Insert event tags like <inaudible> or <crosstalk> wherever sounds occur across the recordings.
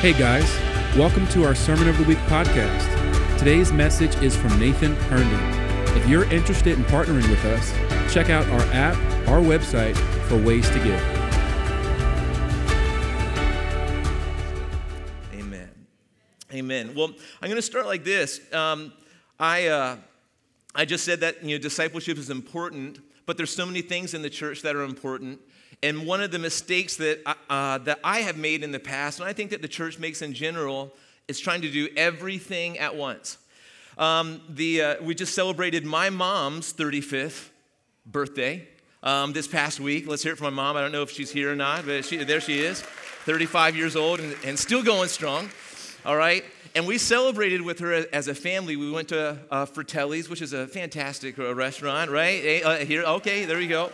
Hey guys, welcome to our Sermon of the Week podcast. Today's message is from Nathan Herndon. If you're interested in partnering with us, check out our app, our website for ways to give. Amen. Amen. Well, I'm going to start like this. Um, I, uh, I just said that you know discipleship is important, but there's so many things in the church that are important. And one of the mistakes that, uh, uh, that I have made in the past, and I think that the church makes in general, is trying to do everything at once. Um, the, uh, we just celebrated my mom's 35th birthday um, this past week. Let's hear it from my mom. I don't know if she's here or not, but she, there she is, 35 years old and, and still going strong. All right. And we celebrated with her as a family. We went to uh, Fratelli's, which is a fantastic uh, restaurant, right? Uh, here, okay, there you go.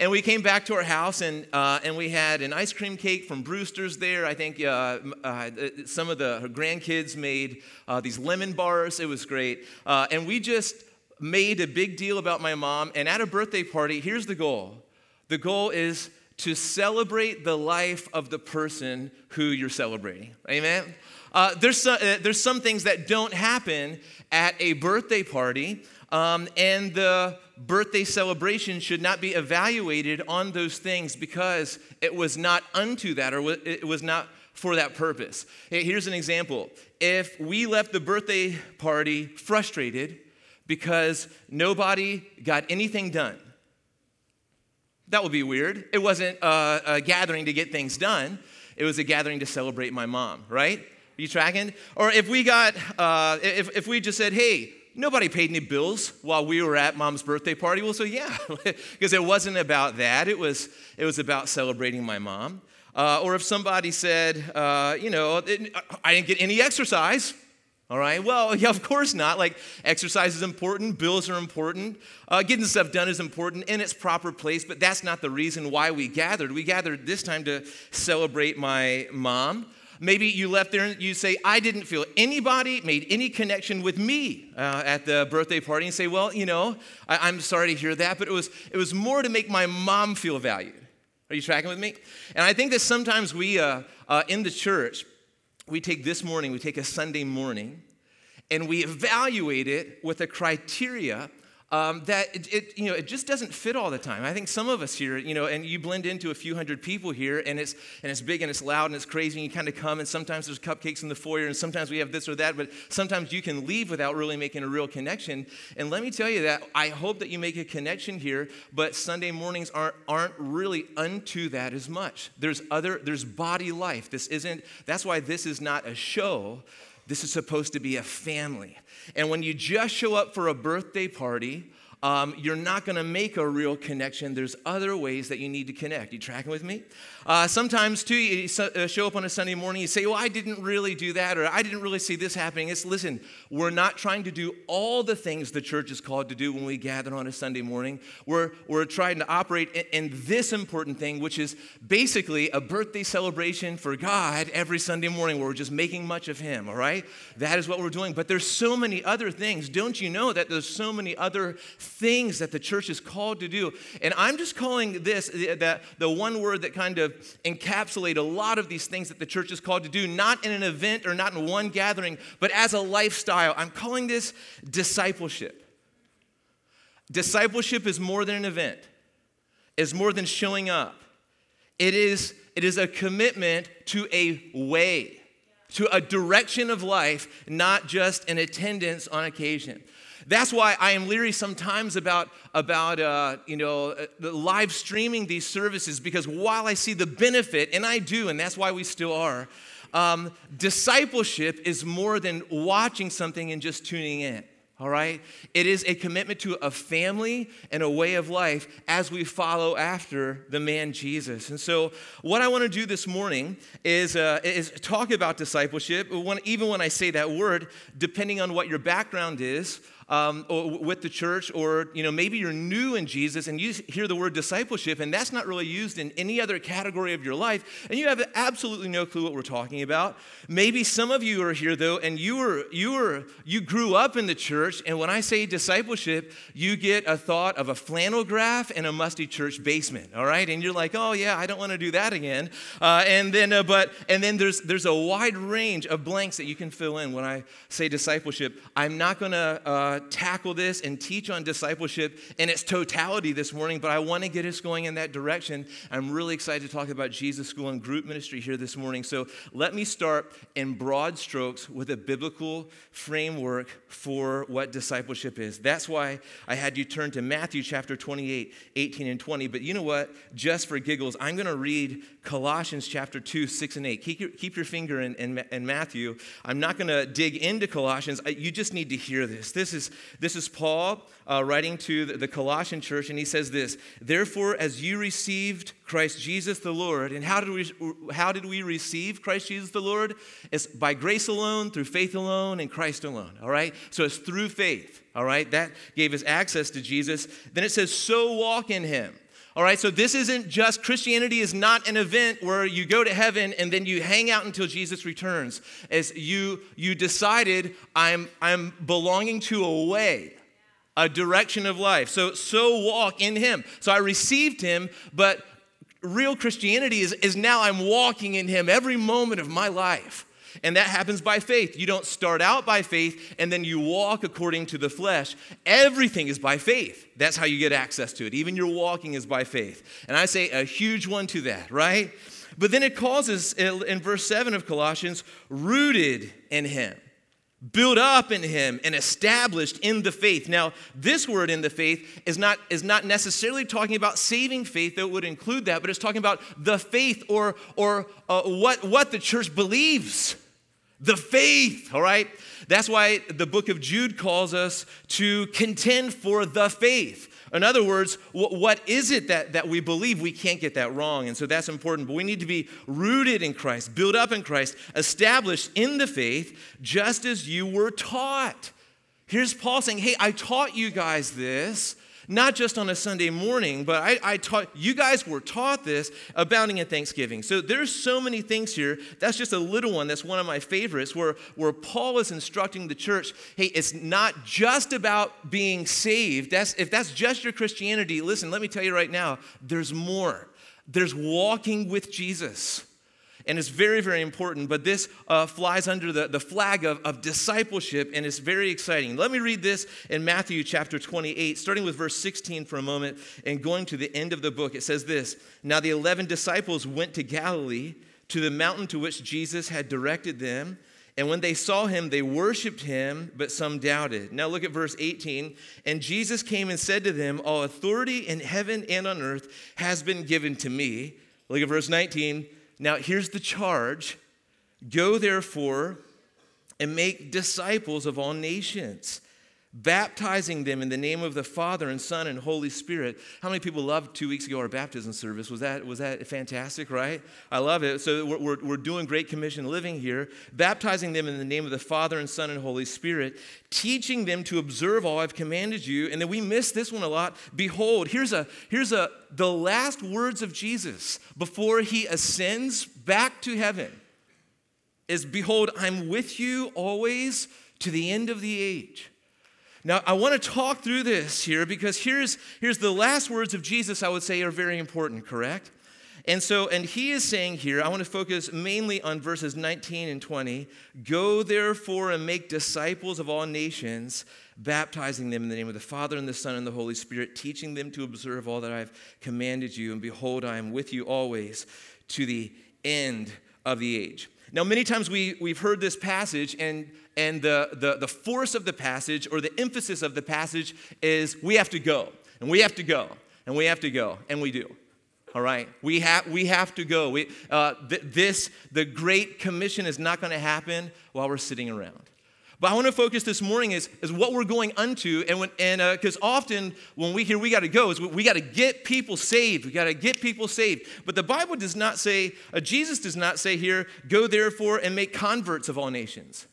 And we came back to our house, and, uh, and we had an ice cream cake from Brewster's there. I think uh, uh, some of the grandkids made uh, these lemon bars. It was great. Uh, and we just made a big deal about my mom. And at a birthday party, here's the goal the goal is to celebrate the life of the person who you're celebrating. Amen? Uh, there's, some, uh, there's some things that don't happen at a birthday party, um, and the birthday celebration should not be evaluated on those things because it was not unto that or it was not for that purpose. Here's an example. If we left the birthday party frustrated because nobody got anything done, that would be weird. It wasn't a, a gathering to get things done, it was a gathering to celebrate my mom, right? Are you tracking? Or if we got, uh, if, if we just said, hey, Nobody paid any bills while we were at mom's birthday party. Well, so yeah, <laughs> because it wasn't about that. It was, it was about celebrating my mom. Uh, or if somebody said, uh, you know, I didn't get any exercise. All right, well, <laughs> yeah, of course not. Like, exercise is important, bills are important, uh, getting stuff done is important in its proper place, but that's not the reason why we gathered. We gathered this time to celebrate my mom. Maybe you left there and you say, I didn't feel anybody made any connection with me uh, at the birthday party, and say, Well, you know, I, am sorry to hear that, but it was, it was more to make my mom feel valued. Are you tracking with me? And I think that sometimes we, uh, uh, in the church, we take this morning, we take a Sunday morning, and we evaluate it with a criteria um, that it, it, you know, it just doesn't fit all the time. I think some of us here, you know, and you blend into a few hundred people here, and it's, and it's big and it's loud and it's crazy, and you kind of come, and sometimes there's cupcakes in the foyer, and sometimes we have this or that, but sometimes you can leave without really making a real connection. And let me tell you that I hope that you make a connection here, but Sunday mornings aren't, aren't really unto that as much. There's other, there's body life. This isn't, that's why this is not a show. This is supposed to be a family. And when you just show up for a birthday party, um, you're not going to make a real connection. There's other ways that you need to connect. You tracking with me? Uh, sometimes, too, you uh, show up on a Sunday morning, you say, Well, I didn't really do that, or I didn't really see this happening. It's listen, we're not trying to do all the things the church is called to do when we gather on a Sunday morning. We're, we're trying to operate in, in this important thing, which is basically a birthday celebration for God every Sunday morning where we're just making much of Him, all right? That is what we're doing. But there's so many other things. Don't you know that there's so many other things that the church is called to do? And I'm just calling this that the one word that kind of encapsulate a lot of these things that the church is called to do, not in an event or not in one gathering, but as a lifestyle. I'm calling this discipleship. Discipleship is more than an event, is more than showing up. It is, it is a commitment to a way, to a direction of life, not just an attendance on occasion. That's why I am leery sometimes about, about uh, you know, uh, live streaming these services because while I see the benefit, and I do, and that's why we still are, um, discipleship is more than watching something and just tuning in all right? It is a commitment to a family and a way of life as we follow after the man Jesus. And so, what I want to do this morning is, uh, is talk about discipleship. When, even when I say that word, depending on what your background is, um, with the church, or you know maybe you're new in Jesus and you hear the word discipleship, and that's not really used in any other category of your life, and you have absolutely no clue what we're talking about. Maybe some of you are here though, and you were you were you grew up in the church, and when I say discipleship, you get a thought of a flannel graph and a musty church basement. All right, and you're like, oh yeah, I don't want to do that again. Uh, and then, uh, but and then there's there's a wide range of blanks that you can fill in when I say discipleship. I'm not going to tackle this and teach on discipleship in its totality this morning, but I want to get us going in that direction. I'm really excited to talk about Jesus School and group ministry here this morning. So let me start in broad strokes with a biblical framework for what discipleship is. That's why I had you turn to Matthew chapter 28, 18 and 20. But you know what? Just for giggles, I'm going to read Colossians chapter 2, 6 and 8. Keep your, keep your finger in, in, in Matthew. I'm not going to dig into Colossians. You just need to hear this. This is this is Paul uh, writing to the, the Colossian church, and he says this Therefore, as you received Christ Jesus the Lord, and how did, we, how did we receive Christ Jesus the Lord? It's by grace alone, through faith alone, and Christ alone, all right? So it's through faith, all right? That gave us access to Jesus. Then it says, So walk in him. All right, so this isn't just Christianity is not an event where you go to heaven and then you hang out until Jesus returns. As you you decided I'm I'm belonging to a way, a direction of life. So so walk in him. So I received him, but real Christianity is, is now I'm walking in him every moment of my life. And that happens by faith. You don't start out by faith and then you walk according to the flesh. Everything is by faith. That's how you get access to it. Even your walking is by faith. And I say a huge one to that, right? But then it calls us in verse 7 of Colossians, rooted in Him built up in him and established in the faith now this word in the faith is not is not necessarily talking about saving faith that would include that but it's talking about the faith or or uh, what what the church believes the faith all right that's why the book of jude calls us to contend for the faith in other words, what is it that, that we believe? We can't get that wrong. And so that's important. But we need to be rooted in Christ, built up in Christ, established in the faith, just as you were taught. Here's Paul saying, Hey, I taught you guys this not just on a Sunday morning, but I, I taught, you guys were taught this abounding in thanksgiving. So there's so many things here. That's just a little one. That's one of my favorites where, where Paul is instructing the church hey, it's not just about being saved. That's, if that's just your Christianity, listen, let me tell you right now, there's more. There's walking with Jesus and it's very, very important. But this uh, flies under the, the flag of, of discipleship, and it's very exciting. Let me read this in Matthew chapter 28, starting with verse 16 for a moment and going to the end of the book. It says this Now the 11 disciples went to Galilee, to the mountain to which Jesus had directed them. And when they saw him, they worshiped him, but some doubted. Now look at verse 18. And Jesus came and said to them, All authority in heaven and on earth has been given to me. Look at verse 19. Now, here's the charge. Go therefore and make disciples of all nations, baptizing them in the name of the Father and Son and Holy Spirit. How many people loved two weeks ago our baptism service? Was that, was that fantastic, right? I love it. So we're, we're, we're doing Great Commission living here, baptizing them in the name of the Father and Son and Holy Spirit, teaching them to observe all I've commanded you. And then we miss this one a lot. Behold, here's a here's a the last words of Jesus before he ascends back to heaven is behold, I'm with you always to the end of the age. Now, I want to talk through this here because here's, here's the last words of Jesus I would say are very important, correct? And so, and he is saying here, I want to focus mainly on verses 19 and 20. Go therefore and make disciples of all nations, baptizing them in the name of the Father and the Son and the Holy Spirit, teaching them to observe all that I've commanded you. And behold, I am with you always to the end of the age. Now, many times we, we've heard this passage, and, and the, the, the force of the passage or the emphasis of the passage is we have to go, and we have to go, and we have to go, and we do. All right, we have we have to go. We, uh, th- this the Great Commission is not going to happen while we're sitting around. But I want to focus this morning is, is what we're going unto, and and because uh, often when we hear we got to go, is we, we got to get people saved. We got to get people saved. But the Bible does not say, uh, Jesus does not say here, go therefore and make converts of all nations.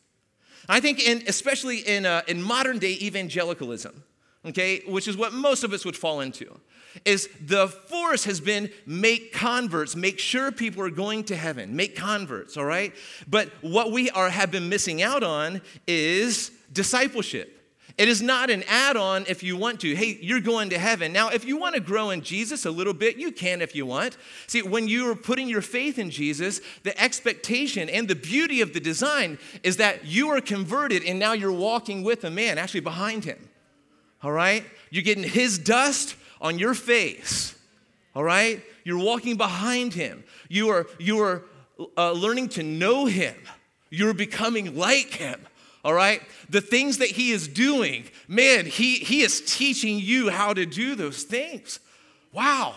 I think, in, especially in, uh, in modern day evangelicalism, okay, which is what most of us would fall into, is the force has been make converts, make sure people are going to heaven, make converts, all right? But what we are have been missing out on is discipleship. It is not an add on if you want to. Hey, you're going to heaven. Now, if you want to grow in Jesus a little bit, you can if you want. See, when you are putting your faith in Jesus, the expectation and the beauty of the design is that you are converted and now you're walking with a man, actually behind him. All right? You're getting his dust on your face. All right? You're walking behind him. You are, you are uh, learning to know him. You're becoming like him all right? The things that he is doing, man, he, he is teaching you how to do those things. Wow.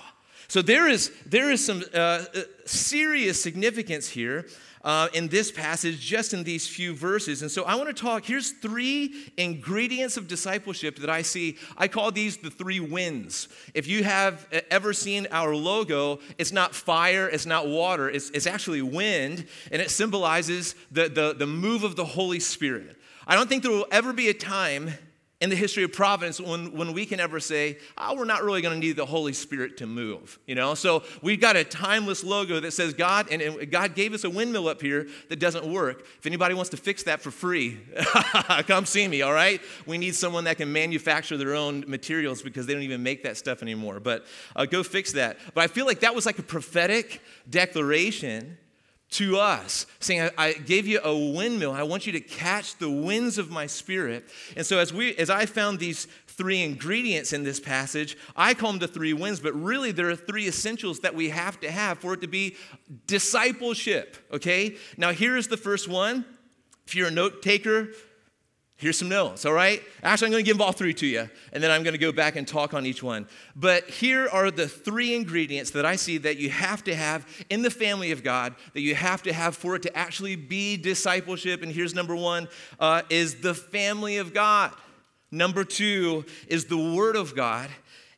So there is, there is some uh, uh, serious significance here uh, in this passage, just in these few verses. And so I want to talk. Here's three ingredients of discipleship that I see. I call these the three winds. If you have ever seen our logo, it's not fire, it's not water, it's, it's actually wind, and it symbolizes the, the, the move of the Holy Spirit. I don't think there will ever be a time in the history of providence when, when we can ever say, oh, we're not really going to need the Holy Spirit to move, you know? So we've got a timeless logo that says God, and, and God gave us a windmill up here that doesn't work. If anybody wants to fix that for free, <laughs> come see me, all right? We need someone that can manufacture their own materials because they don't even make that stuff anymore. But uh, go fix that. But I feel like that was like a prophetic declaration to us, saying, I, gave you a windmill. I want you to catch the winds of my spirit. And so as we as I found these three ingredients in this passage, I call them the three winds, but really there are three essentials that we have to have for it to be discipleship. Okay? Now here's the first one. If you're a note taker, Here's some notes, all right? Actually, I'm to give them all three to you, and then I'm to go back and talk on each one. But here are the three ingredients that I see that you have to have in the family of God, that you have to have for it to actually be discipleship. And here's number one uh, is the family of God. Number two is the Word of God.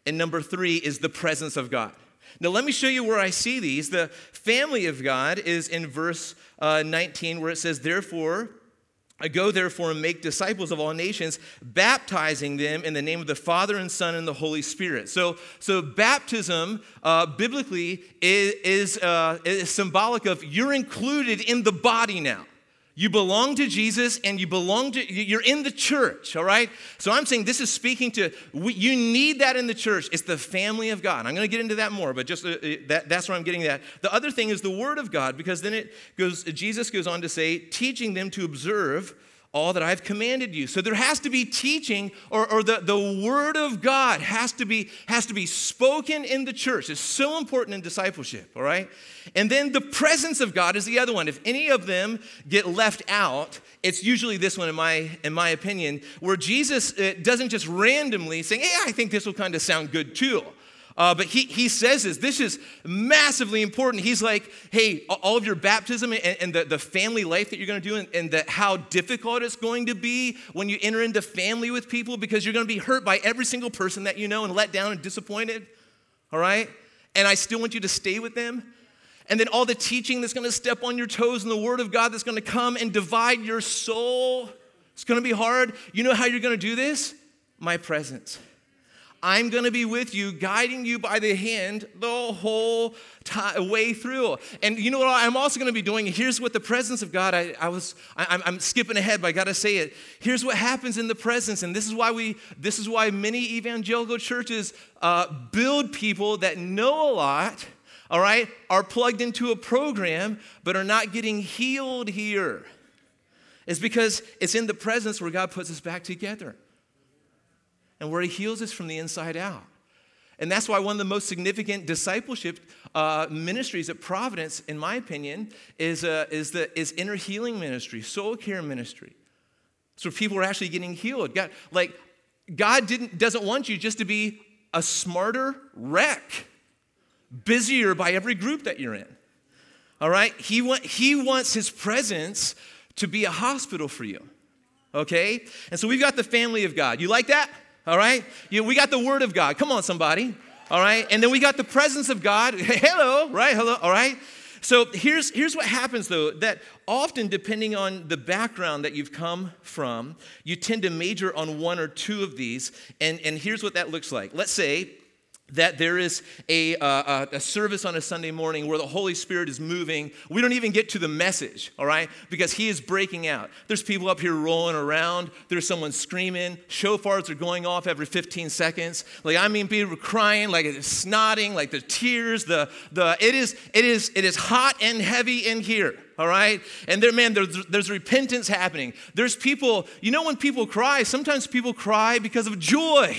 And number three is the presence of God. Now, let me show you where I see these. The family of God is in verse uh, 19, where it says, Therefore, I go therefore and make disciples of all nations, baptizing them in the name of the Father and Son and the Holy Spirit. So, so baptism uh, biblically is, is, uh, is symbolic of you're included in the body now. You belong to Jesus and you belong to, you're in the church, all right? So I'm saying this is speaking to, you need that in the church. It's the family of God. I'm going to get into that more, but just uh, uh, that, that's where I'm getting that. The other thing is the word of God, because then it goes, Jesus goes on to say, teaching them to observe all that I've commanded you. So there has to be teaching, or, or the, the word of God has to be has to be spoken in the church. It's so important in discipleship, all right? And then the presence of God is the other one. If any of them get left out, it's usually this one in my in my opinion, where Jesus uh, doesn't just randomly say, Hey, I think this will kind of sound good too. Uh, but he, he says this. This is massively important. He's like, hey, all of your baptism and, and the, the family life that you're going to do, and, and the, how difficult it's going to be when you enter into family with people because you're going to be hurt by every single person that you know and let down and disappointed. All right? And I still want you to stay with them. And then all the teaching that's going to step on your toes and the word of God that's going to come and divide your soul. It's going to be hard. You know how you're going to do this? My presence. I'm going to be with you, guiding you by the hand the whole time, way through. And you know what I'm also going to be doing? Here's what the presence of God, I, I was, I, am skipping ahead, but I got to say it. Here's what happens in the presence. And this is why we, this is why many evangelical churches uh, build people that know a lot, all right, are plugged into a program, but are not getting healed here. It's because it's in the presence where God puts us back together and where He heals us from the inside out. And that's why one of the most significant discipleship uh, ministries at Providence, in my opinion, is, uh, is, the, is inner healing ministry, soul care ministry. So people are actually getting healed. God, like, God didn't, doesn't want you just to be a smarter wreck, busier by every group that you're in. All right? He, want, he wants his presence to be a hospital for you. Okay? And so we've got the family of God. You like that? All right? You, we got the Word of God. Come on, somebody. All right? And then we got the presence of God. <laughs> Hello, right? Hello, all right? So here's, here's what happens though that often, depending on the background that you've come from, you tend to major on one or two of these. And, and here's what that looks like. Let's say that there is a, uh, a, service on a Sunday morning where the Holy Spirit is moving. We don't even get to the message, all right? Because He is breaking out. There's people up here rolling around. There's someone screaming. Shofars are going off every 15 seconds. Like I mean, people are crying, like it's snotting, like the tears. The the it is it is it is hot and heavy in here. All right, and there, man, there's, there's repentance happening. There's people, you know, when people cry, sometimes people cry because of joy.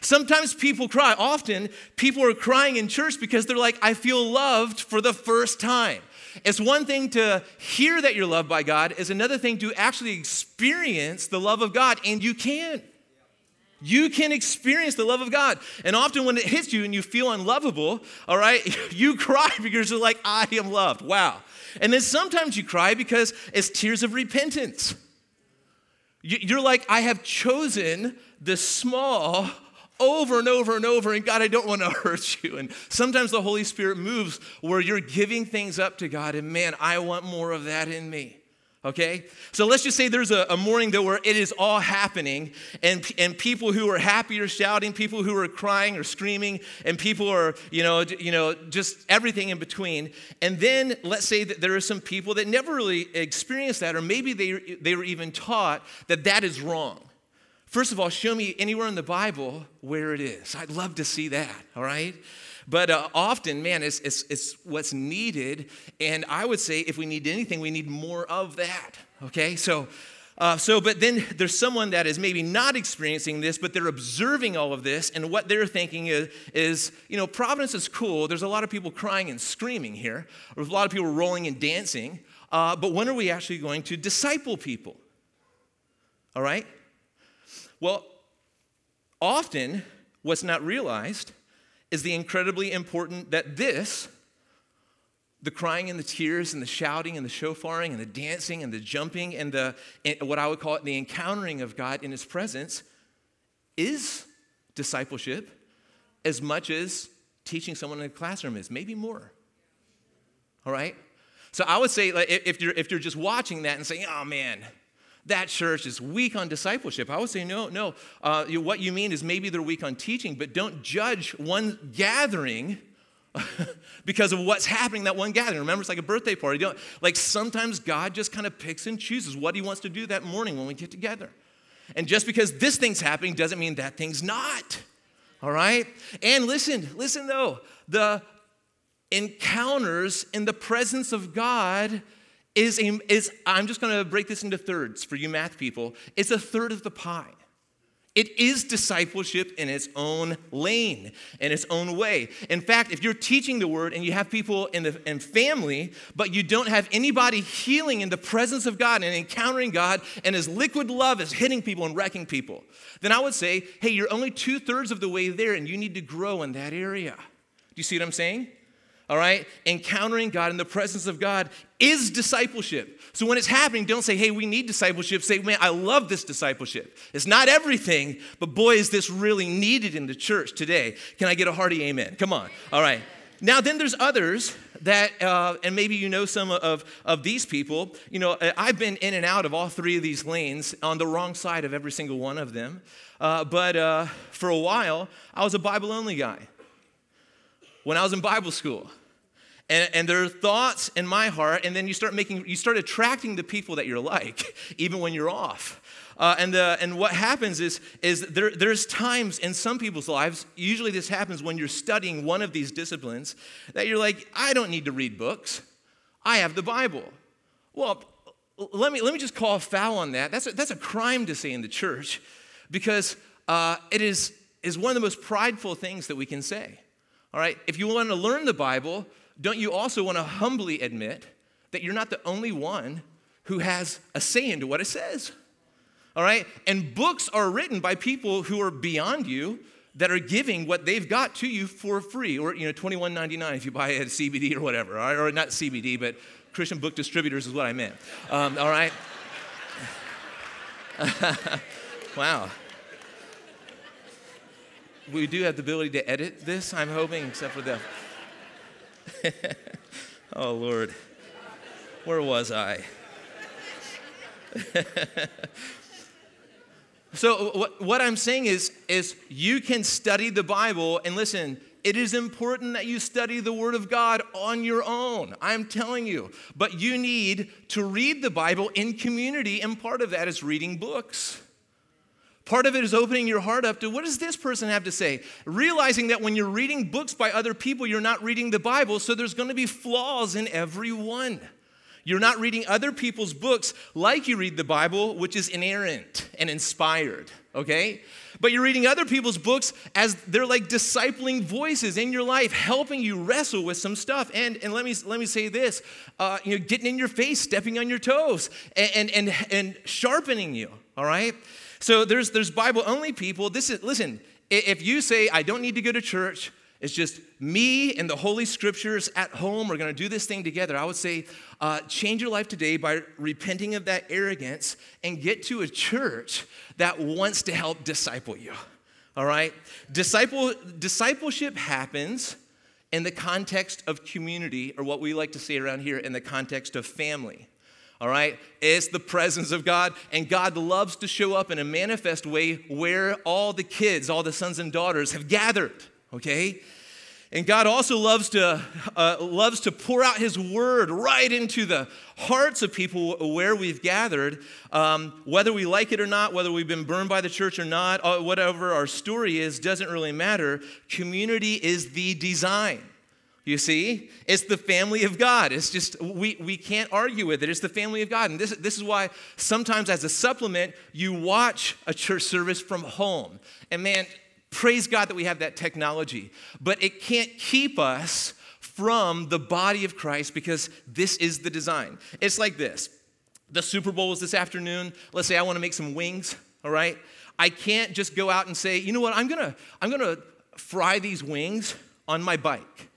Sometimes people cry. Often people are crying in church because they're like, I feel loved for the first time. It's one thing to hear that you're loved by God, it's another thing to actually experience the love of God, and you can. You can experience the love of God. And often when it hits you and you feel unlovable, all right, <laughs> you cry because you're like, I am loved. Wow. And then sometimes you cry because it's tears of repentance. You're like, I have chosen the small over and over and over, and God, I don't want to <laughs> hurt you. And sometimes the Holy Spirit moves where you're giving things up to God, and man, I want more of that in me. Okay? So let's just say there's a, a morning though where it is all happening, and, and people who are happy are shouting, people who are crying or screaming, and people are, you know, you know, just everything in between. And then let's say that there are some people that never really experienced that, or maybe they, they were even taught that that is wrong. First of all, show me anywhere in the Bible where it is. I'd love to see that, all right? But uh, often, man, it's, it's, it's what's needed. And I would say if we need anything, we need more of that, okay? So, uh, so, but then there's someone that is maybe not experiencing this, but they're observing all of this, and what they're thinking is, is, you know, Providence is cool. There's a lot of people crying and screaming here. There's a lot of people rolling and dancing. Uh, but when are we actually going to disciple people? All right? Well, often what's not realized is the incredibly important that this, the crying and the tears and the shouting and the shofaring and the dancing and the jumping and the and what I would call it the encountering of God in his presence is discipleship as much as teaching someone in a classroom is, maybe more. All right? So I would say like, if, you're, if you're just watching that and saying, oh man, that church is weak on discipleship. I would say, no, no. Uh, what you mean is maybe they're weak on teaching, but don't judge one gathering <laughs> because of what's happening that one gathering. Remember, it's like a birthday party. Don't, like sometimes God just kind of picks and chooses what He wants to do that morning when we get together. And just because this thing's happening doesn't mean that thing's not. All right? And listen, listen though, the encounters in the presence of God is, a, is I'm just going to break this into thirds for you math people. It's a third of the pie. It is discipleship in its own lane, in its own way. In fact, if you're teaching the word and you have people in the in family, but you don't have anybody healing in the presence of God and encountering God, and His liquid love is hitting people and wrecking people, then I would say, hey, you're only two thirds of the way there, and you need to grow in that area. Do you see what I'm saying? All right? Encountering God in the presence of God is discipleship. So when it's happening, don't say, hey, we need discipleship. Say, man, I love this discipleship. It's not everything, but boy, is this really needed in the church today. Can I get a hearty amen? Come on. All right. Now, then there's others that, uh, and maybe you know some of, of these people. You know, I've been in and out of all three of these lanes on the wrong side of every single one of them. Uh, but uh, for a while, I was a Bible only guy when I was in Bible school. And, and there are thoughts in my heart, and then you start making, you start attracting the people that you're like, <laughs> even when you're off. Uh, and, the, and what happens is, is there, there's times in some people's lives, usually this happens when you're studying one of these disciplines, that you're like, I don't need to read books. I have the Bible. Well, let me, let me just call a foul on that. That's a, that's a crime to say in the church because uh, it is, is one of the most prideful things that we can say. All right? If you want to learn the Bible, don't you also want to humbly admit that you're not the only one who has a say into what it says? All right? And books are written by people who are beyond you that are giving what they've got to you for free, or you know, $21.99 if you buy it at CBD or whatever, right? or not CBD, but Christian Book Distributors is what I meant. Um, all right? <laughs> wow. We do have the ability to edit this, I'm hoping, except for the <laughs> Oh, Lord. Where was I? <laughs> so what, what I'm saying is, is you can study the Bible and listen, it is important that you study the Word of God on your own. I'm telling you. But you need to read the Bible in community, and part of that is reading books. Part of it is opening your heart up to what does this person have to say? Realizing that when you're reading books by other people, you're not reading the Bible, so there's going to be flaws in every one. You're not reading other people's books like you read the Bible, which is inerrant and inspired, okay? But you're reading other people's books as they're like discipling voices in your life, helping you wrestle with some stuff. And, and let, me, let me say this uh, you know, getting in your face, stepping on your toes, and, and, and, and sharpening you, all right? So there's, there's Bible only people. This is, listen, if you say, I don't need to go to church, it's just me and the Holy Scriptures at home. We're going to do this thing together. I would say, uh, change your life today by repenting of that arrogance and get to a church that wants to help disciple you. All right? Disciple, discipleship happens in the context of community, or what we like to say around here, in the context of family. All right? It's the presence of God, and God loves to show up in a manifest way where all the kids, all the sons and daughters have gathered okay? And God also loves to, uh, loves to pour out His word right into the hearts of people where we've gathered, um, whether we like it or not, whether we've been burned by the church or not, uh, whatever our story is, doesn't really matter. Community is the design. You see, it's the family of God. It's just, we, we can't argue with it. It's the family of God. And this, this is why sometimes, as a supplement, you watch a church service from home. And man, Praise God that we have that technology, but it can't keep us from the body of Christ because this is the design. It's like this the Super Bowl is this afternoon. Let's say I want to make some wings, all right? I can't just go out and say, you know what, I'm gonna, I'm gonna fry these wings on my bike.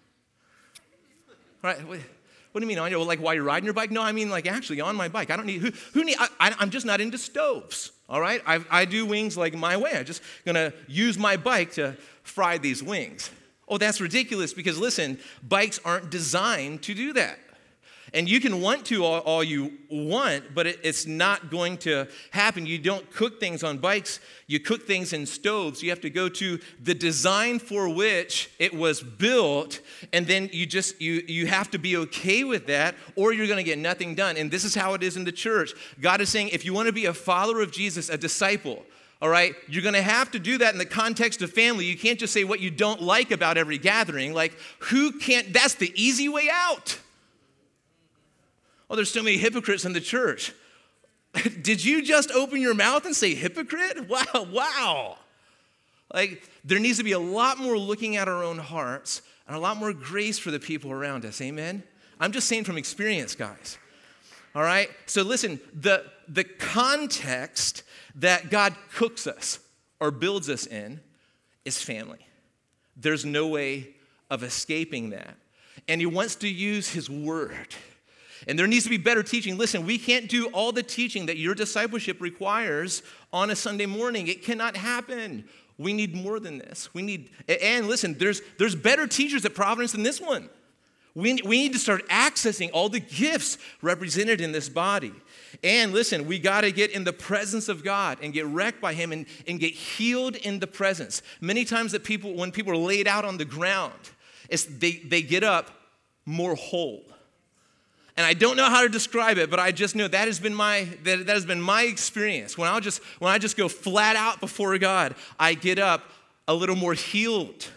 Right? What, do you mean on your, like while you're riding your bike? No, I mean like actually on my bike. I don't need, who, who need, I, I'm just not into stoves all right? I, I do wings like my way. I'm just gonna use my bike to fry these wings. Oh, that's ridiculous because listen, bikes aren't designed to do that. And you can want to all, all you want, but it, it's not going to happen. You don't cook things on bikes, you cook things in stoves. You have to go to the design for which it was built, and then you just you you have to be okay with that, or you're gonna get nothing done. And this is how it is in the church. God is saying, if you want to be a follower of Jesus, a disciple, all right? You're gonna have to do that in the context of family. You can't just say what you don't like about every gathering. Like, who can't? That's the easy way out. Oh, there's so many hypocrites in the church. <laughs> Did you just open your mouth and say hypocrite? <laughs> Wow, wow. Like, there needs to be a lot more looking at our own hearts and a lot more grace for the people around us. Amen? I'm just saying from experience, guys. All right? So listen, the, the context that God cooks us or builds us in is family. There's no way of escaping that. And He wants to use His word and there needs to be better teaching. Listen, we can't do all the teaching that your discipleship requires on a Sunday morning. It cannot happen. We need more than this. We need, and listen, there's, there's better teachers at Providence than this one. We, we need to start accessing all the gifts represented in this body. And listen, we got to get in the presence of God and get wrecked by Him and, and get healed in the presence. Many times that people, when people are laid out on the ground, they, they get up more whole. And I don't know how to describe it, but I just know that has been my that, that has been my experience. When I just when I just go flat out before God, I get up a little more healed,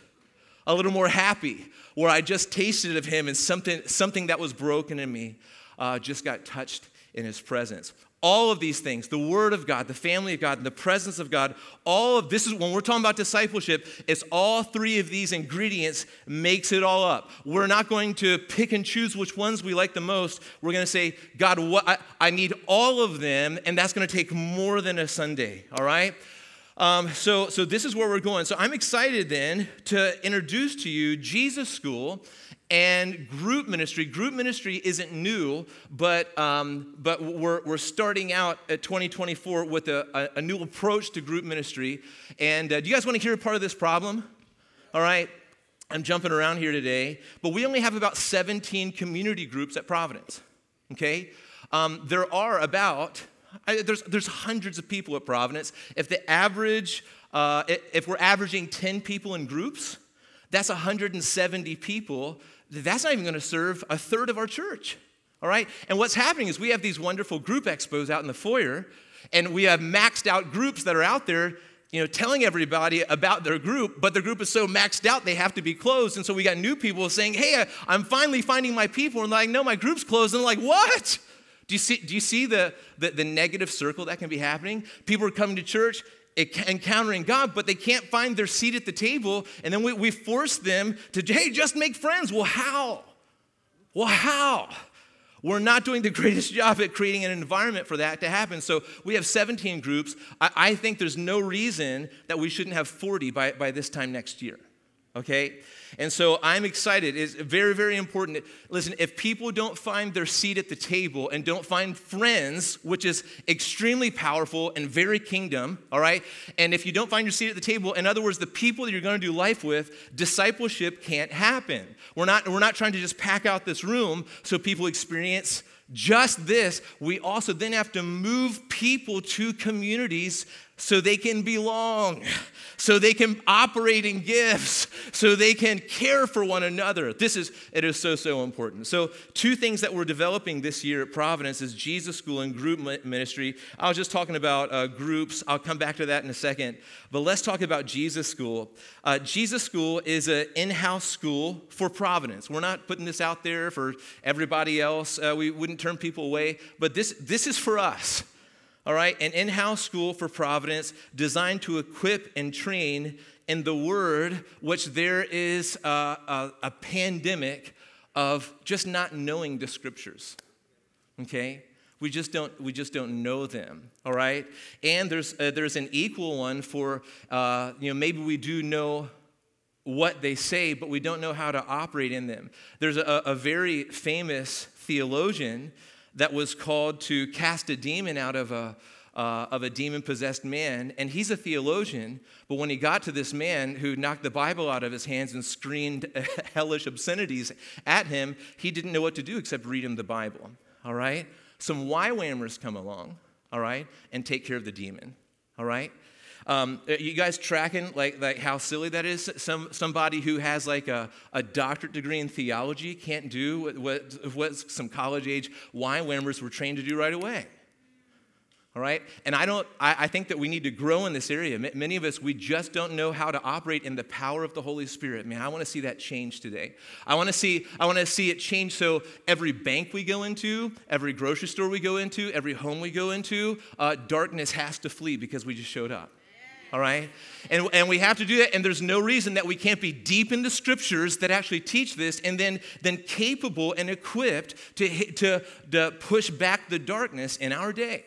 a little more happy, where I just tasted of Him and something something that was broken in me uh, just got touched in His presence all of these things the word of god the family of god the presence of god all of this is when we're talking about discipleship it's all three of these ingredients makes it all up. We're not going to pick and choose which ones we like the most. We're going to say god what I, I need all of them and that's going to take more than a sunday all right? Um, so, so this is where we're going. So I'm excited then to introduce to you Jesus School and group ministry. Group ministry isn't new, but, um, but we're, we're starting out at 2024 with a, a, a new approach to group ministry. And uh, do you guys want to hear part of this problem? All right. I'm jumping around here today, but we only have about 17 community groups at Providence. Okay? Um, there are about, I, there's, there's hundreds of people at Providence. If the average, uh, if we're averaging 10 people in groups, that's 170 people. That's not even going to serve a third of our church. All right? And what's happening is we have these wonderful group expos out in the foyer, and we have maxed out groups that are out there you know, telling everybody about their group, but their group is so maxed out they have to be closed. And so we got new people saying, Hey, I'm finally finding my people. And like, no, my group's closed. And I'm like, what? Do you see, do you see the, the, the negative circle that can be happening? People are coming to church, encountering God, but they can't find their seat at the table. And then we, we force them to, hey, just make friends. Well, how? Well, how? We're not doing the <laughs> greatest job at creating an environment for that to happen. So we have 17 groups. I, I think there's no reason that we shouldn't have 40 by, by this time next year. Okay? And so I'm excited. It's very, very important. Listen, if people don't find their seat at the table and don't find friends, which is extremely powerful and very kingdom, all right? And if you don't find your seat at the table, in other words, the people that you're to do life with, discipleship can't happen. We're not, we're not trying to just pack out this room so people experience just this. We also then have to move people to communities so they can belong, so they can operate in gifts, so they can care for one another. This is, it is so, so important. So, two things that we're developing this year at Providence is Jesus School and group ministry. I was just talking about uh, groups. I'll come back to that in a second. But let's talk about Jesus School. Uh, Jesus School is an in house school for Providence. We're not putting this out there for everybody else. Uh, we wouldn't turn people away, but this, this is for us all right, an in house school for Providence designed to equip and train in the Word, which there is a, a, a pandemic of just not knowing the scriptures. Okay? We just don't, we just don't know them, all right? And there's, uh, there's an equal one for, uh, you know, maybe we do know what they say, but we don't know how to operate in them. There's a, a very famous theologian that was called to cast a demon out of a, uh, of a demon possessed man. And he's a theologian, but when he got to this man who knocked the Bible out of his hands and screamed <laughs> hellish obscenities at him, he didn't know what to do except read him the Bible. All right? Some YWAMers come along, all right, and take care of the demon. All right? Um, you guys tracking like, like how silly that is? Some, somebody who has like a, a doctorate degree in theology can't do what, what, what some college age wine YWAMers were trained to do right away. All right? And I don't, I, I, think that we need to grow in this area. M- many of us, we just don't know how to operate in the power of the Holy Spirit. Man, I want to see that change today. I want to see, I want to see it change so every bank we go into, every grocery store we go into, every home we go into, uh, darkness has to flee because we just showed up all right? And, and we have to do that, and there's no reason that we can't be deep in the scriptures that actually teach this and then, then capable and equipped to, to, to push back the darkness in our day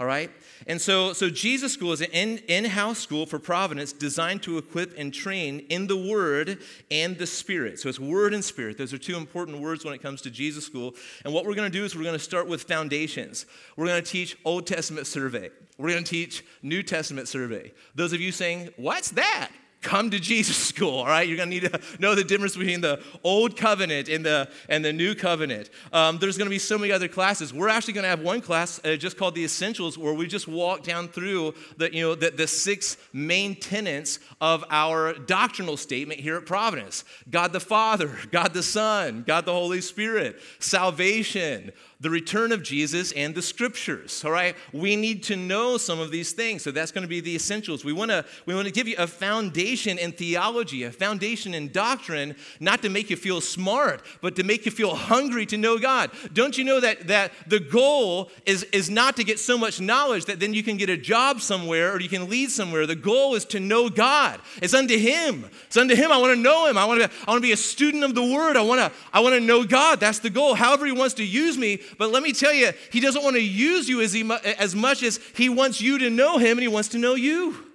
all right? And so, so Jesus School is an in house school for Providence designed to equip and train in the Word and the Spirit. So it's Word and Spirit. Those are two important words when it comes to Jesus School. And what we're going to do is we're going to start with foundations. We're going to teach Old Testament survey, we're going to teach New Testament survey. Those of you saying, What's that? Come to Jesus school, all right? You're gonna need to know the difference between the old covenant and the, and the new covenant. Um, there's gonna be so many other classes. We're actually gonna have one class uh, just called the Essentials where we just walk down through the, you know, the, the six main tenets of our doctrinal statement here at Providence God the Father, God the Son, God the Holy Spirit, salvation, the return of Jesus and the scriptures. All right, we need to know some of these things. So that's going to be the essentials. We want to we want to give you a foundation in theology, a foundation in doctrine, not to make you feel smart, but to make you feel hungry to know God. Don't you know that that the goal is is not to get so much knowledge that then you can get a job somewhere or you can lead somewhere. The goal is to know God. It's unto Him. It's unto Him. I want to know Him. I want to I want to be a student of the Word. I want to I want to know God. That's the goal. However He wants to use me, but let me tell you, He doesn't want to use you as, he, as much as He wants you to know Him and He wants to know you.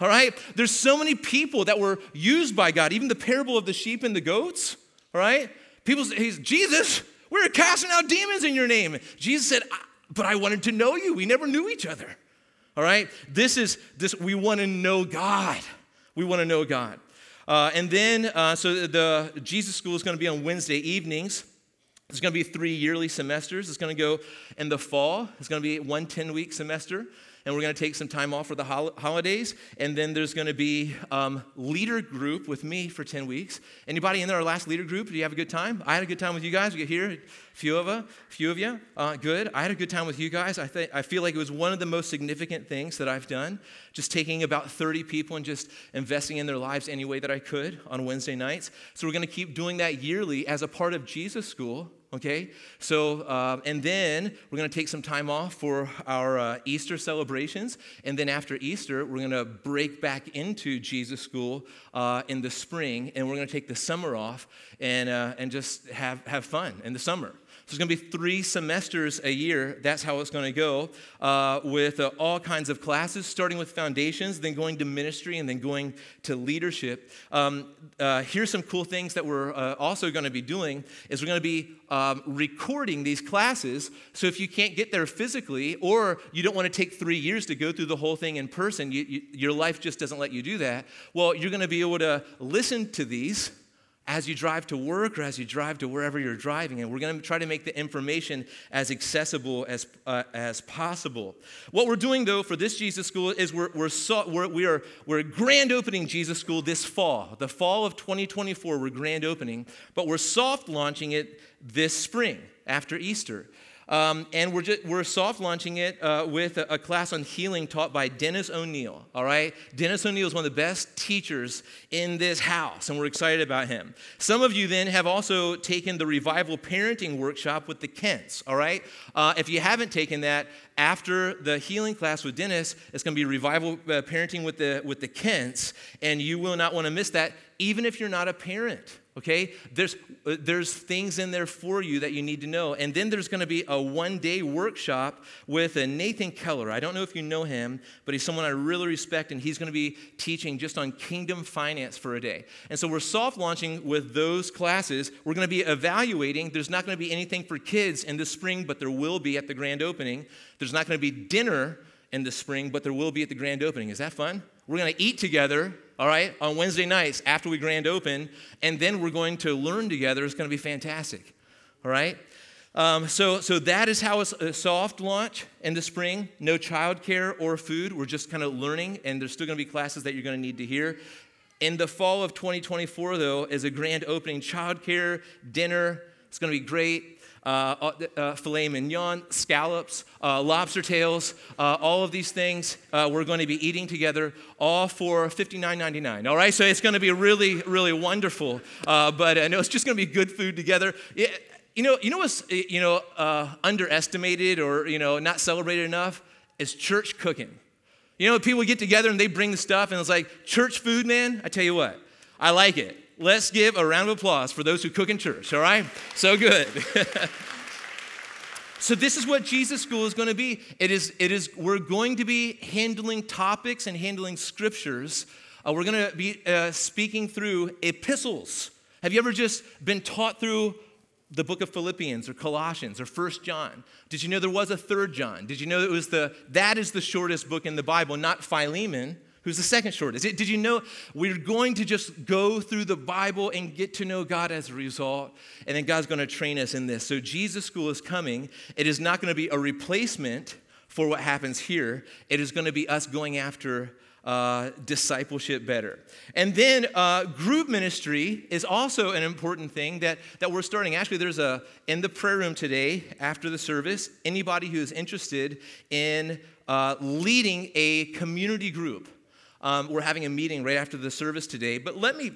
All right? There's so many people that were used by God, even the parable of the sheep and the goats. All right? People say, he's, Jesus, we are casting out demons in your name. Jesus said, But I wanted to know you. We never knew each other. All right? This is this, we want to know God. We want to know God. Uh, and then, uh, so the Jesus School is going to be on Wednesday evenings. It's going to be three yearly semesters. It's going to go in the fall. It's going to be one 10 week semester and we're going to take some time off for the hol- holidays. And then there's going to be um, leader group with me for 10 weeks. Anybody in there, our last leader group? Do you have a good time? I had a good time with you guys. We get here, a few of, a few of you. Uh, good. I had a good time with you guys. I, th- I feel like it was one of the most significant things that I've done. Just taking about 30 people and just investing in their lives any way that I could on Wednesday nights. So we're going to keep doing that yearly as a part of Jesus School okay? So, uh, and then we're going to take some time off for our uh, Easter celebrations. And then after Easter, we're going to break back into Jesus School uh, in the spring. And we're going to take the summer off and, uh, and just have, have fun in the summer. So it's going to be three semesters a year. That's how it's going to go uh, with uh, all kinds of classes, starting with foundations, then going to ministry, and then going to leadership. Um, uh, here's some cool things that we're uh, also going to be doing is we're going to be um, recording these classes. So if you can't get there physically, or you don't want to take three years to go through the whole thing in person, you, you, your life just doesn't let you do that. Well, you're going to be able to listen to these as you drive to work or as you drive to wherever you're driving. And we're going to try to make the information as accessible as, uh, as possible. What we're doing, though, for this Jesus School is we're, we're, so, we're, we are, we're grand opening Jesus School this fall. The fall of 2024, we're grand opening, but we're soft launching it this spring after Easter. Um, and we're, just, we're soft launching it uh, with a, a, class on healing taught by Dennis O'Neill. All right? Dennis O'Neill is one of the best teachers in this house, and we're excited about him. Some of you then have also taken the revival parenting workshop with the Kents. All right? Uh, if you haven't taken that, after the healing class with Dennis, it's going to be revival uh, parenting with the, with the Kents, and you will not want to miss that, even if you're not a parent okay? There's uh, there's things in there for you that you need to know. And then there's going to be a one day workshop with a nathan keller. I don't know if you know him but he's someone i really respect and he's going to be teaching just on kingdom finance for a day. And so we're soft launching with those classes. We're going to be evaluating. There's not going to be anything for kids in the spring but there will be at the grand opening. There's not going to be dinner in the spring but there will be at the grand opening. Is that fun? We're going to eat together all right, on Wednesday nights after we grand open, and then we're going to learn together. It's going to be fantastic. All right? Um, so, so that is how it's a soft launch in the spring. No childcare or food. We're just kind of learning, and there's still going to be classes that you're going to need to hear. In the fall of 2024, though, is a grand opening childcare, dinner. It's going to be great. Uh, uh, uh, filet mignon, scallops, uh, lobster tails, uh, all of these things uh, we're going to be eating together, all for $59.99. All right, so it's going to be really, really wonderful. but I know it's just going to be good food together. It, you know, you know what's you know underestimated or you know not celebrated enough is church cooking. You know, people get together and they bring the stuff, and it's like church food, man. I tell you what, I like it. Let's give a round of applause for those who cook in church, all right? So good. <laughs> so this is what Jesus school is going to be. It is it is we're going to be handling topics and handling scriptures. Uh, we're going to be uh, speaking through epistles. Have you ever just been taught through the book of Philippians or Colossians or First John? Did you know there was a third John? Did you know it was the that is the shortest book in the Bible, not Philemon? Who's the second shortest. Did you know we're going to just go through the Bible and get to know God as a result, and then God's going to train us in this. So Jesus School is coming. It is not going to be a replacement for what happens here. It is going to be us going after uh, discipleship better. And then uh, group ministry is also an important thing that, that we're starting. Actually, there's a, in the prayer room today after the service, anybody who is interested in uh, leading a community group, um, we're having a meeting right after the service today. But let me,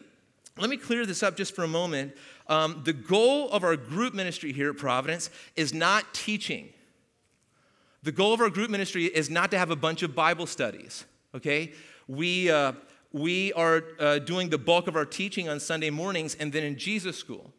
let me clear this up just for a moment. Um, the goal of our group ministry here at Providence is not teaching. The goal of our group ministry is not to have a bunch of Bible studies, okay? We, uh, we are uh, doing the bulk of our teaching on Sunday mornings and then in Jesus school,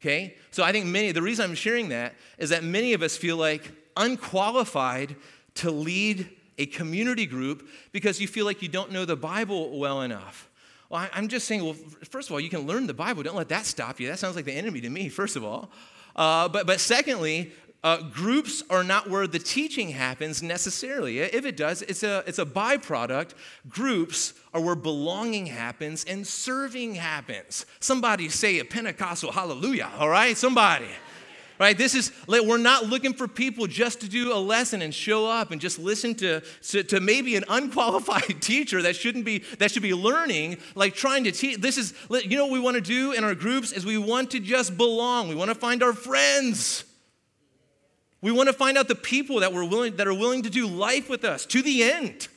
okay? So I think many, the reason I'm sharing that is that many of us feel like unqualified to lead a community group because you feel like you don't know the Bible well enough. Well, I'm just saying, well, first of all, you can learn the Bible. Don't let that stop you. That sounds like the enemy to me, first of all. Uh, but, but secondly, uh, groups are not where the teaching happens necessarily. If it does, it's a, it's a byproduct. Groups are where belonging happens and serving happens. Somebody say a Pentecostal hallelujah, all right? Somebody. Right? This is, we're not looking for people just to do a lesson and show up and just listen to, to, to maybe an unqualified <laughs> teacher that shouldn't be, that should be learning, like trying to teach. This is, you know what we want to do in our groups is we want to just belong. We want to find our friends. We want to find out the people that, we're willing, that are willing to do life with us to the end.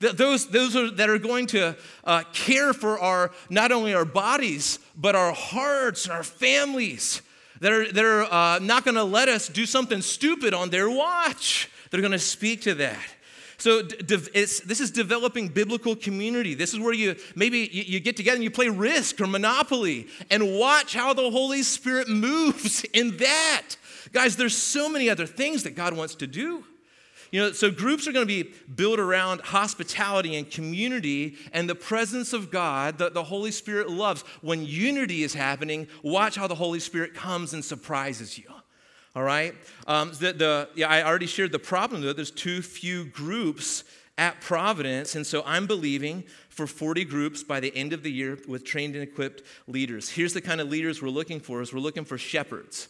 Those, those are, that are going to uh, care for our, not only our bodies, but our hearts and our families. That are, that are uh, not going to let us do something stupid on their watch. They're going to speak to that. So this is developing biblical community. This is where you maybe you get together and you play Risk or Monopoly and watch how the Holy Spirit <laughs> moves in that. Guys, there's so many other things that God wants to do. You know, so groups are going to be built around hospitality and community and the presence of God that the Holy Spirit loves. When unity is happening, watch how the Holy Spirit comes and surprises you. All right? Um, the, the, yeah, I already shared the problem, though. There's too few groups at Providence, and so I'm believing for 40 groups by the end of the year with trained and equipped leaders. Here's the kind of leaders we're looking for is we're looking for shepherds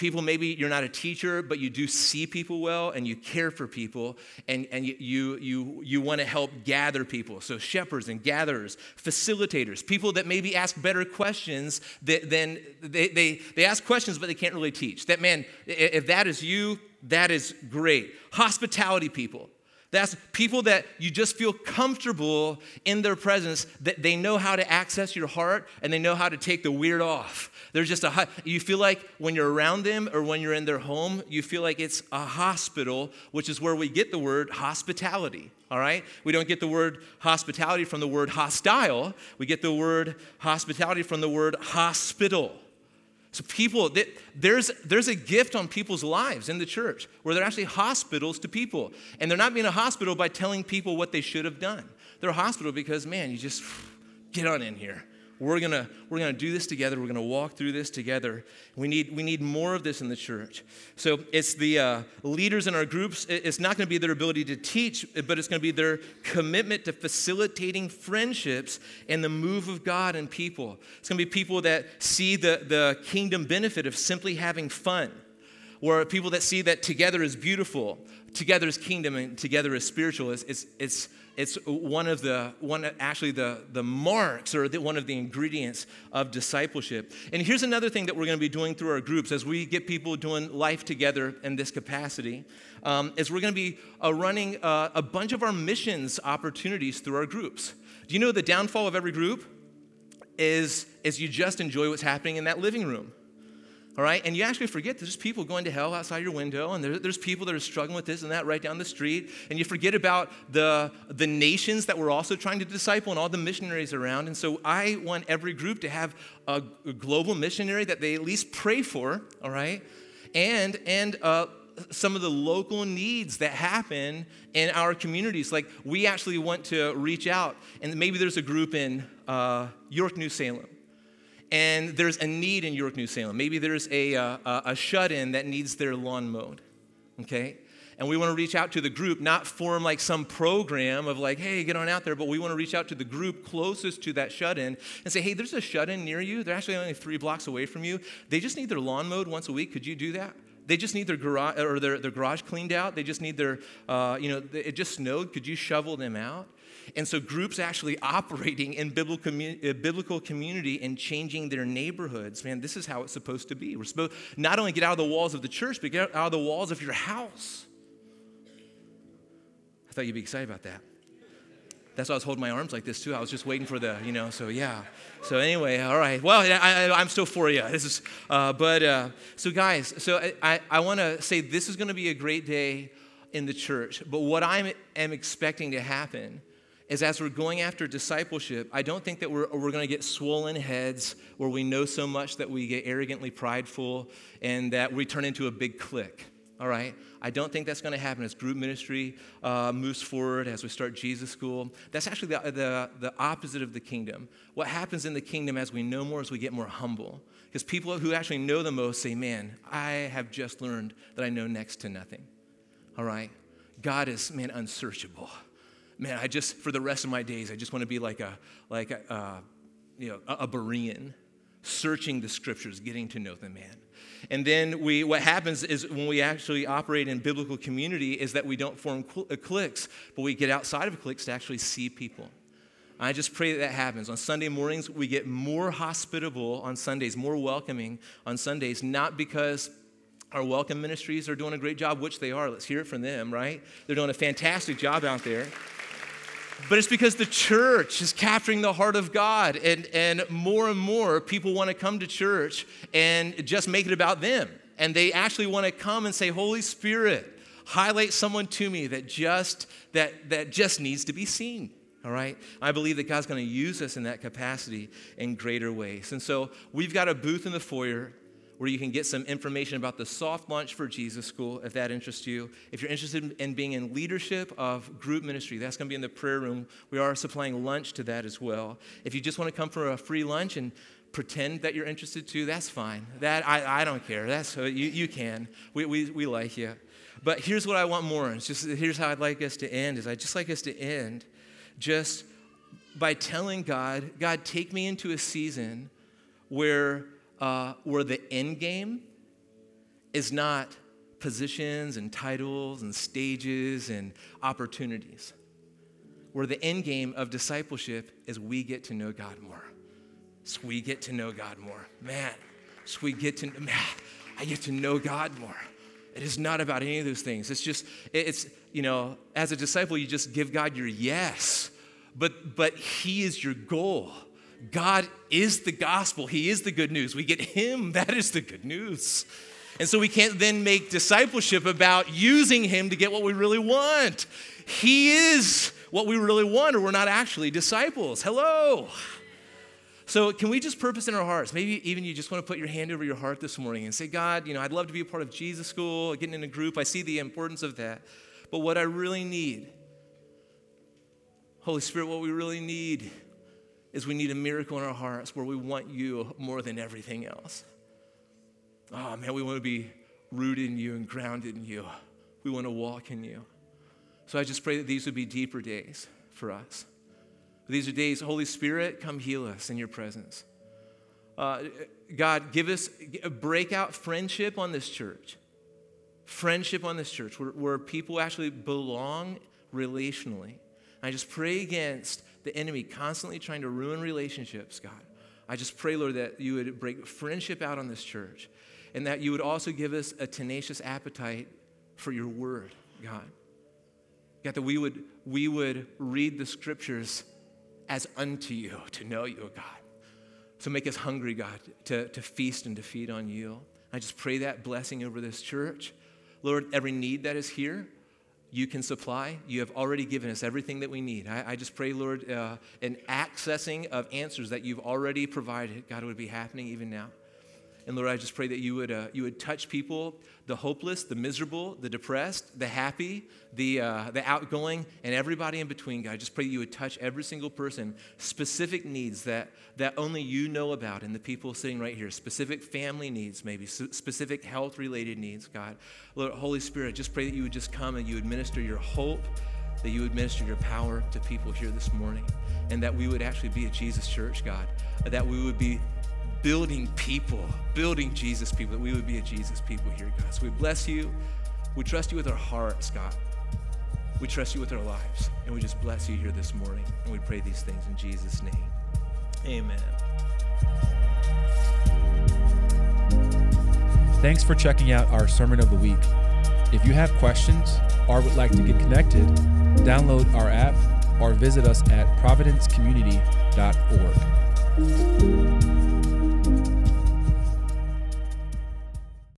people maybe you're not a teacher but you do see people well and you care for people and, and you, you, you, want to help gather people. So shepherds and gatherers facilitators people that maybe ask better questions than they, they, they ask questions but they can't really teach. That man if that is you that is great. Hospitality people that's people that you just feel comfortable in their presence, that they know how to access your heart and they know how to take the weird off. There's just a, you feel like when you're around them or when you're in their home, you feel like it's a hospital, which is where we get the word hospitality. All right? We don't get the word hospitality from the word hostile. We get the word hospitality from the word hospital. So, people, there's, there's a gift on people's lives in the church where they're actually hospitals to people. And they're not being a hospital by telling people what they should have done. They're a hospital because, man, you just get on in here. We're gonna, we're gonna do this together. We're gonna walk through this together. We need, we need more of this in the church. So it's the uh, leaders in our groups. It's not gonna be their ability to teach, but it's gonna be their commitment to facilitating friendships and the move of God and people. It's gonna be people that see the, the kingdom benefit of simply having fun, or people that see that together is beautiful, together is kingdom, and together is spiritual. It's, it's, it's it's one of the one actually the, the marks or the, one of the ingredients of discipleship. And here's another thing that we're going to be doing through our groups as we get people doing life together in this capacity um, is we're going to be uh, running uh, a bunch of our missions opportunities through our groups. Do you know the downfall of every group? Is is you just enjoy what's happening in that living room all right? And you actually forget there's people going to hell outside your window, and there, there's people that are struggling with this and that right down the street. And you forget about the, the nations that we're also trying to disciple and all the missionaries around. And so I want every group to have a, a global missionary that they at least pray for, all right? And, and uh, some of the local needs that happen in our communities. Like we actually want to reach out, and maybe there's a group in uh, York, New Salem and there's a need in York, New Salem. Maybe there's a, uh, a shut in that needs their lawn mowed, okay? And we want to reach out to the group, not form like some program of like, hey, get on out there, but we want to reach out to the group closest to that shut in and say, hey, there's a shut in near you. They're actually only three blocks away from you. They just need their lawn mowed once a week. Could you do that? They just need their garage or their, their garage cleaned out. They just need their, uh, you know, it just snowed. Could you shovel them out? And so groups actually <laughs> operating in biblical, uh, biblical community and changing their neighborhoods. Man, this is how it's supposed to be. We're supposed not only get out of the walls of the church, but get out of the walls of your house. I thought you'd be excited about that. That's why I was holding my arms like this too. I was just waiting for the, you know, so yeah. So anyway, all right. Well, I, am still for you. This is, uh, but uh, so guys, so I, I, I want to say this is going to be a great day in the church. But what I am expecting to happen is as we're going after discipleship, I don't think that we're, we're going to get swollen heads where we know so much that we get arrogantly prideful and that we turn into a big clique. All right? I don't think that's going to happen as group ministry uh, moves forward, as we start Jesus School. That's actually the, the, the opposite of the kingdom. What happens in the kingdom as we know more, as we get more humble. Because people who actually know the most say, man, I have just learned that I know next to nothing, all right? God is, man, unsearchable. Man, I just, for the rest of my days, I just want to be like a, like a, uh, you know, a, a Berean, searching the scriptures, getting to know the man. And then we, what happens is when we actually operate in biblical community is that we don't form uh, cliques, but we get outside of cliques to actually see people. I just pray that that happens. On Sunday mornings, we get more hospitable on Sundays, more welcoming on Sundays, not because our welcome ministries are doing a great job, which they are. Let's hear it from them, right? They're doing a fantastic job out there. But it's because the church is capturing the heart of God, and, and more and more people want to come to church and just make it about them. And they actually want to come and say, Holy Spirit, highlight someone to me that just that that just needs to be seen. All right? I believe that God's going to use us in that capacity in greater ways. And so we've got a booth in the foyer where you can get some information about the soft launch for Jesus School if that interests you. If you're interested in being in leadership of group ministry, that's going to be in the prayer room. We are supplying lunch to that as well. If you just want to come for a free lunch and pretend that you're interested too, that's fine. That I, I don't care. That's uh, you, you can. We, we, we like you. But here's what I want more. It's just here's how I'd like us to end. Is I just like us to end just by telling God, God, take me into a season where uh, where the end game is not positions and titles and stages and opportunities. Where the end game of discipleship is we get to know God more. So we get to know God more. Man, so we get to, man, I get to know God more. It is not about any of those things. It's just, it's, you know, as a disciple, you just give God your yes, but, but He is your goal. God is the gospel. He is the good news. We get Him, <laughs> that is the good news. And so we can't then make discipleship about using Him to get what we really want. He is what we really want, or we're not actually disciples. Hello. So, can we just purpose in our hearts? Maybe even you just want to put your hand over your heart this morning and say, God, you know, I'd love to be a part of Jesus School, getting in a group. I see the importance of that. But what I really need, Holy Spirit, what we really need is we need a miracle in our hearts where we want you more than everything else. Oh man, we want to be rooted in you and grounded in you. We want to walk in you. So I just pray that these would be deeper days for us. These are days, Holy Spirit, come heal us in your presence. Uh, God, give us, break out friendship on this church. Friendship on this church where, where people actually belong relationally. I just pray against the enemy constantly trying to ruin relationships, God. I just pray, Lord, that you would break friendship out on this church and that you would also give us a tenacious appetite for your word, God. God, that we would, we would read the scriptures as unto you, to know you, God. So make us hungry, God, to, to feast and to feed on you. I just pray that blessing over this church. Lord, every need that is here, you can supply. You have already given us everything that we need. I, I just pray, Lord, uh, an accessing of answers that you've already provided, God, would be happening even now. And Lord, I just pray that you would, uh, you would touch people, the hopeless, the miserable, the depressed, the happy, the, uh, the outgoing, and everybody in between, God. I just pray that you would touch every single person, specific needs that, that only you know about, and the people sitting right here, specific family needs, maybe specific health related needs, God. Lord, Holy Spirit, just pray that you would just come and you would minister your hope, that you would minister your power to people here this morning, and that we would actually be a Jesus church, God, that we would be building people, building Jesus people, that we would be a Jesus people here, God. So we bless you. We trust you with our hearts, God. We trust you with our lives. And we just bless you here this morning. And we pray these things in Jesus' name. Amen. Thanks for checking out our Sermon of the Week. If you have questions or would like to get connected, download our app or visit us at providencecommunity.org.